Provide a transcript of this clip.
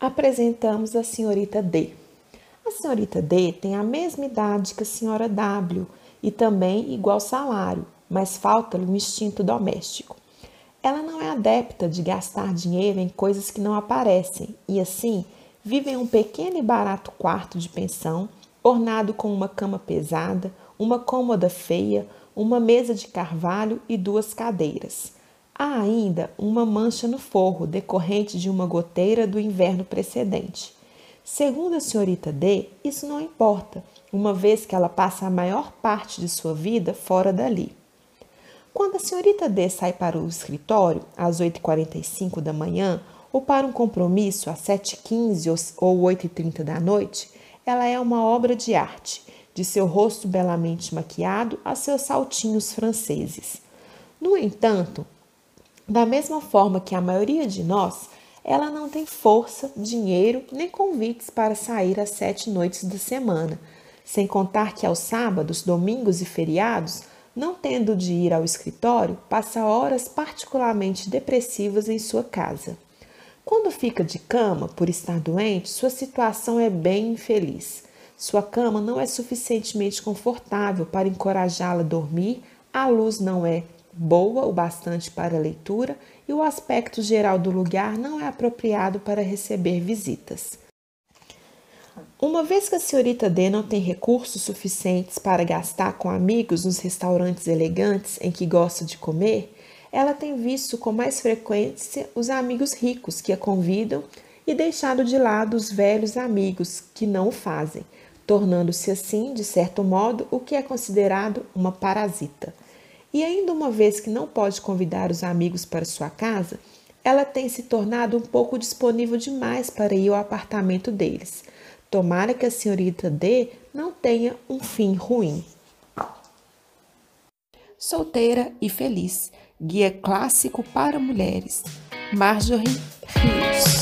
apresentamos a senhorita D. A senhorita D tem a mesma idade que a senhora W e também igual salário, mas falta-lhe um instinto doméstico. Ela não é adepta de gastar dinheiro em coisas que não aparecem e, assim, vive em um pequeno e barato quarto de pensão, ornado com uma cama pesada, uma cômoda feia, uma mesa de carvalho e duas cadeiras. Há ainda uma mancha no forro decorrente de uma goteira do inverno precedente. Segundo a senhorita D, isso não importa, uma vez que ela passa a maior parte de sua vida fora dali. Quando a senhorita D sai para o escritório às 8h45 da manhã ou para um compromisso às 7h15 ou 8h30 da noite, ela é uma obra de arte, de seu rosto belamente maquiado a seus saltinhos franceses. No entanto, da mesma forma que a maioria de nós, ela não tem força, dinheiro nem convites para sair às sete noites da semana, sem contar que aos sábados, domingos e feriados, não tendo de ir ao escritório, passa horas particularmente depressivas em sua casa. Quando fica de cama por estar doente, sua situação é bem infeliz. Sua cama não é suficientemente confortável para encorajá-la a dormir, a luz não é boa o bastante para a leitura e o aspecto geral do lugar não é apropriado para receber visitas. Uma vez que a senhorita D não tem recursos suficientes para gastar com amigos nos restaurantes elegantes em que gosta de comer, ela tem visto com mais frequência os amigos ricos que a convidam e deixado de lado os velhos amigos que não o fazem, tornando-se assim, de certo modo, o que é considerado uma parasita. E ainda uma vez que não pode convidar os amigos para sua casa, ela tem se tornado um pouco disponível demais para ir ao apartamento deles. Tomara que a senhorita D não tenha um fim ruim. Solteira e feliz. Guia clássico para mulheres. Marjorie Rios.